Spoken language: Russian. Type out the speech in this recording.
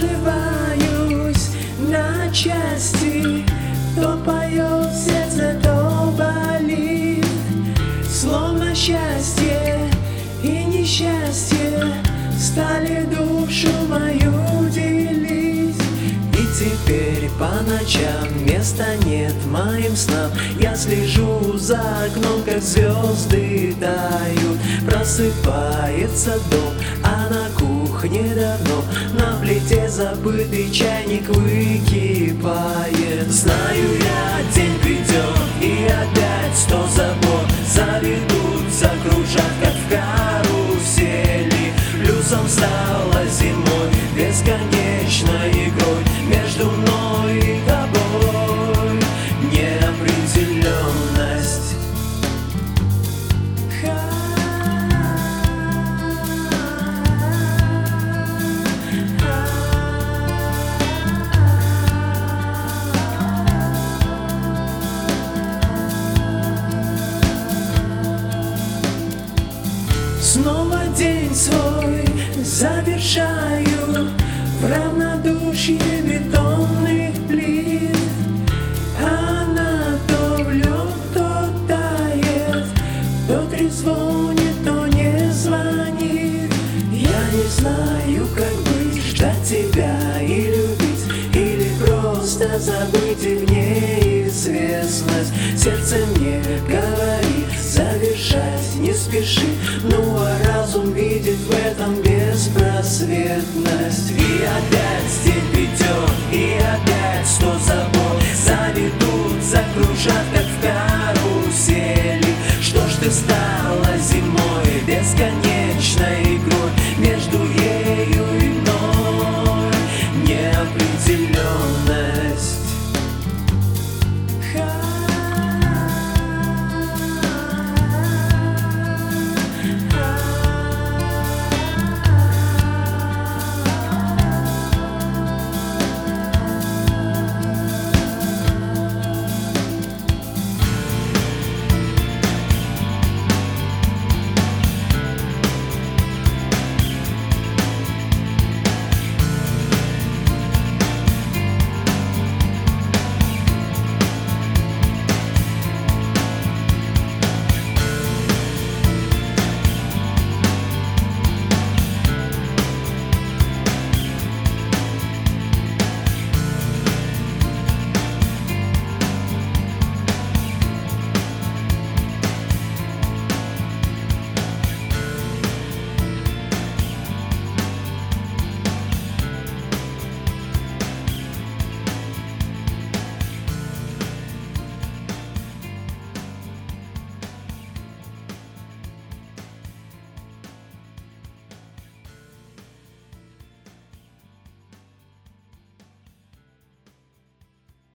разрываюсь на части То поет сердце, то болит. Словно счастье и несчастье Стали душу мою делить. И теперь по ночам места нет моим снам. Я слежу за окном, как звезды тают. Просыпается дом, а на кухне давно забытый чайник выкипает. Знаю я, день придет и опять сто забот. Заведут, закружат, как в карусели. Плюсом стала зимой бесконечной игрой. Между мной Снова день свой завершаю В равнодушье бетонных плит. Она то в лед, то тает То трезвонит, то не звонит. Я не знаю, как быть Ждать тебя и любить Или просто забыть и в неизвестность Сердце мне говорит безответность И опять степь идет, и опять сто забот. Заведут, закружат